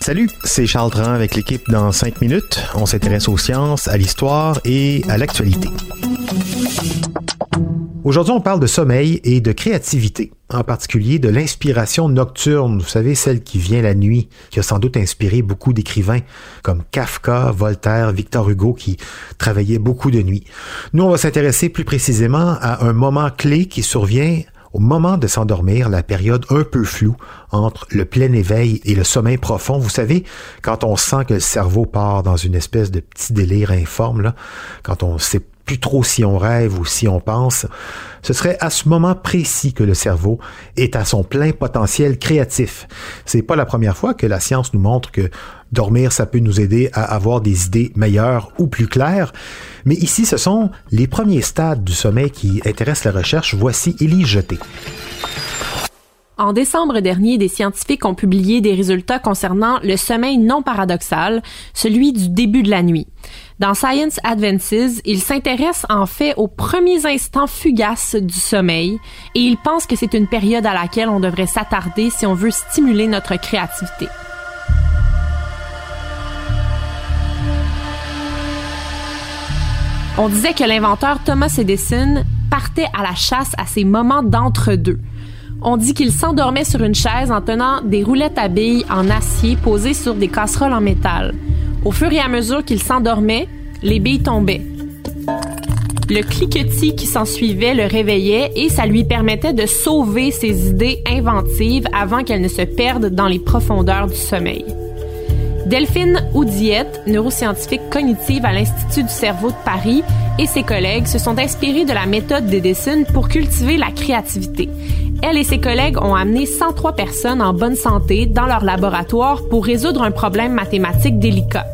Salut, c'est Charles Dran avec l'équipe dans 5 minutes. On s'intéresse aux sciences, à l'histoire et à l'actualité. Aujourd'hui, on parle de sommeil et de créativité, en particulier de l'inspiration nocturne, vous savez, celle qui vient la nuit, qui a sans doute inspiré beaucoup d'écrivains comme Kafka, Voltaire, Victor Hugo, qui travaillaient beaucoup de nuit. Nous, on va s'intéresser plus précisément à un moment clé qui survient au moment de s'endormir, la période un peu floue entre le plein éveil et le sommeil profond, vous savez, quand on sent que le cerveau part dans une espèce de petit délire informe, là, quand on sait plus trop si on rêve ou si on pense, ce serait à ce moment précis que le cerveau est à son plein potentiel créatif. C'est pas la première fois que la science nous montre que dormir, ça peut nous aider à avoir des idées meilleures ou plus claires. Mais ici, ce sont les premiers stades du sommeil qui intéressent la recherche. Voici Élie Jeté. En décembre dernier, des scientifiques ont publié des résultats concernant le sommeil non paradoxal, celui du début de la nuit. Dans Science Advances, ils s'intéressent en fait aux premiers instants fugaces du sommeil et ils pensent que c'est une période à laquelle on devrait s'attarder si on veut stimuler notre créativité. On disait que l'inventeur Thomas Edison partait à la chasse à ces moments d'entre-deux. On dit qu'il s'endormait sur une chaise en tenant des roulettes à billes en acier posées sur des casseroles en métal. Au fur et à mesure qu'il s'endormait, les billes tombaient. Le cliquetis qui s'ensuivait le réveillait et ça lui permettait de sauver ses idées inventives avant qu'elles ne se perdent dans les profondeurs du sommeil. Delphine Oudiette, neuroscientifique cognitive à l'Institut du cerveau de Paris, et ses collègues se sont inspirés de la méthode d'Edison pour cultiver la créativité. Elle et ses collègues ont amené 103 personnes en bonne santé dans leur laboratoire pour résoudre un problème mathématique délicat.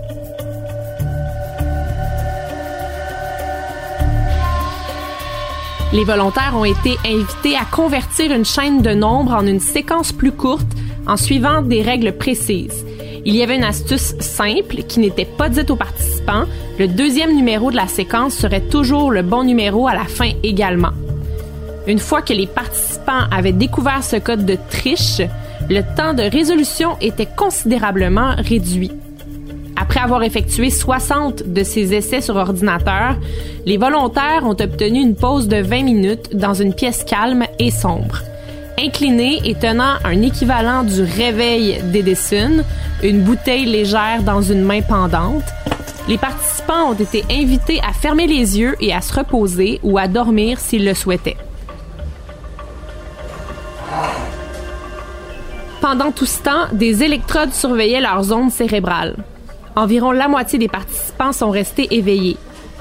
Les volontaires ont été invités à convertir une chaîne de nombres en une séquence plus courte en suivant des règles précises. Il y avait une astuce simple qui n'était pas dite aux participants. Le deuxième numéro de la séquence serait toujours le bon numéro à la fin également. Une fois que les participants avaient découvert ce code de triche, le temps de résolution était considérablement réduit. Après avoir effectué 60 de ces essais sur ordinateur, les volontaires ont obtenu une pause de 20 minutes dans une pièce calme et sombre. Inclinés et tenant un équivalent du réveil d'Edison, une bouteille légère dans une main pendante, les participants ont été invités à fermer les yeux et à se reposer ou à dormir s'ils le souhaitaient. Pendant tout ce temps, des électrodes surveillaient leurs ondes cérébrales. Environ la moitié des participants sont restés éveillés.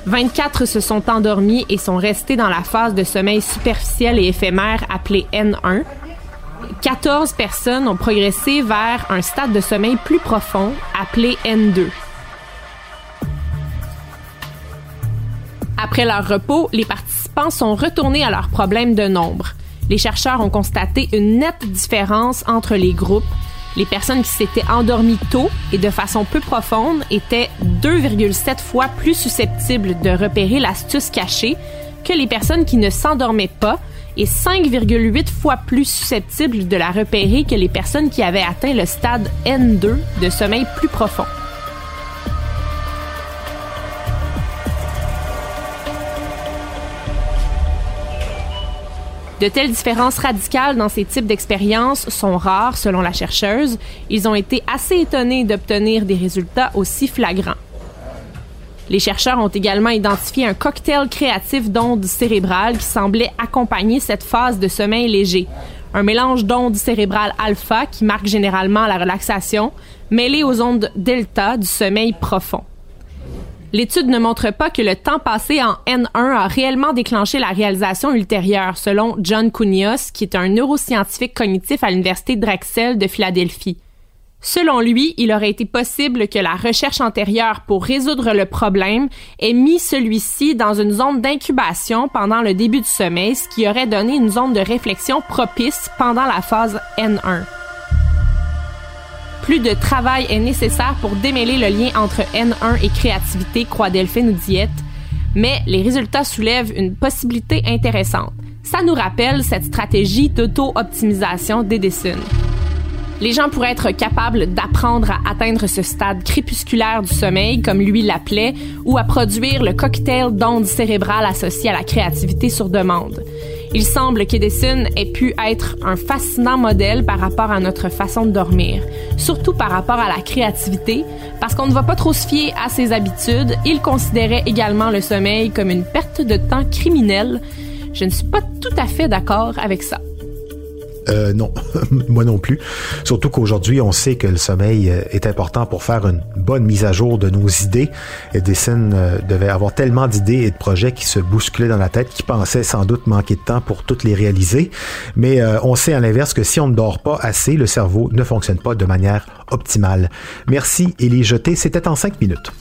24 se sont endormis et sont restés dans la phase de sommeil superficiel et éphémère appelée N1. 14 personnes ont progressé vers un stade de sommeil plus profond appelé N2. Après leur repos, les participants sont retournés à leurs problèmes de nombre. Les chercheurs ont constaté une nette différence entre les groupes les personnes qui s'étaient endormies tôt et de façon peu profonde étaient 2,7 fois plus susceptibles de repérer l'astuce cachée que les personnes qui ne s'endormaient pas et 5,8 fois plus susceptibles de la repérer que les personnes qui avaient atteint le stade N2 de sommeil plus profond. De telles différences radicales dans ces types d'expériences sont rares selon la chercheuse. Ils ont été assez étonnés d'obtenir des résultats aussi flagrants. Les chercheurs ont également identifié un cocktail créatif d'ondes cérébrales qui semblait accompagner cette phase de sommeil léger. Un mélange d'ondes cérébrales alpha qui marque généralement la relaxation, mêlé aux ondes delta du sommeil profond. L'étude ne montre pas que le temps passé en N1 a réellement déclenché la réalisation ultérieure, selon John Kunios, qui est un neuroscientifique cognitif à l'Université Drexel de Philadelphie. Selon lui, il aurait été possible que la recherche antérieure pour résoudre le problème ait mis celui-ci dans une zone d'incubation pendant le début du sommeil, ce qui aurait donné une zone de réflexion propice pendant la phase N1. Plus de travail est nécessaire pour démêler le lien entre N1 et créativité, croit Delphine Diette, mais les résultats soulèvent une possibilité intéressante. Ça nous rappelle cette stratégie d'auto-optimisation d'Edison. Les gens pourraient être capables d'apprendre à atteindre ce stade crépusculaire du sommeil, comme lui l'appelait, ou à produire le cocktail d'ondes cérébrales associé à la créativité sur demande. Il semble qu'Edison ait pu être un fascinant modèle par rapport à notre façon de dormir, surtout par rapport à la créativité, parce qu'on ne va pas trop se fier à ses habitudes. Il considérait également le sommeil comme une perte de temps criminelle. Je ne suis pas tout à fait d'accord avec ça. Euh, non, moi non plus. Surtout qu'aujourd'hui, on sait que le sommeil euh, est important pour faire une bonne mise à jour de nos idées. Edison euh, devait avoir tellement d'idées et de projets qui se bousculaient dans la tête qu'il pensait sans doute manquer de temps pour toutes les réaliser. Mais euh, on sait à l'inverse que si on ne dort pas assez, le cerveau ne fonctionne pas de manière optimale. Merci et les jeter, c'était en cinq minutes.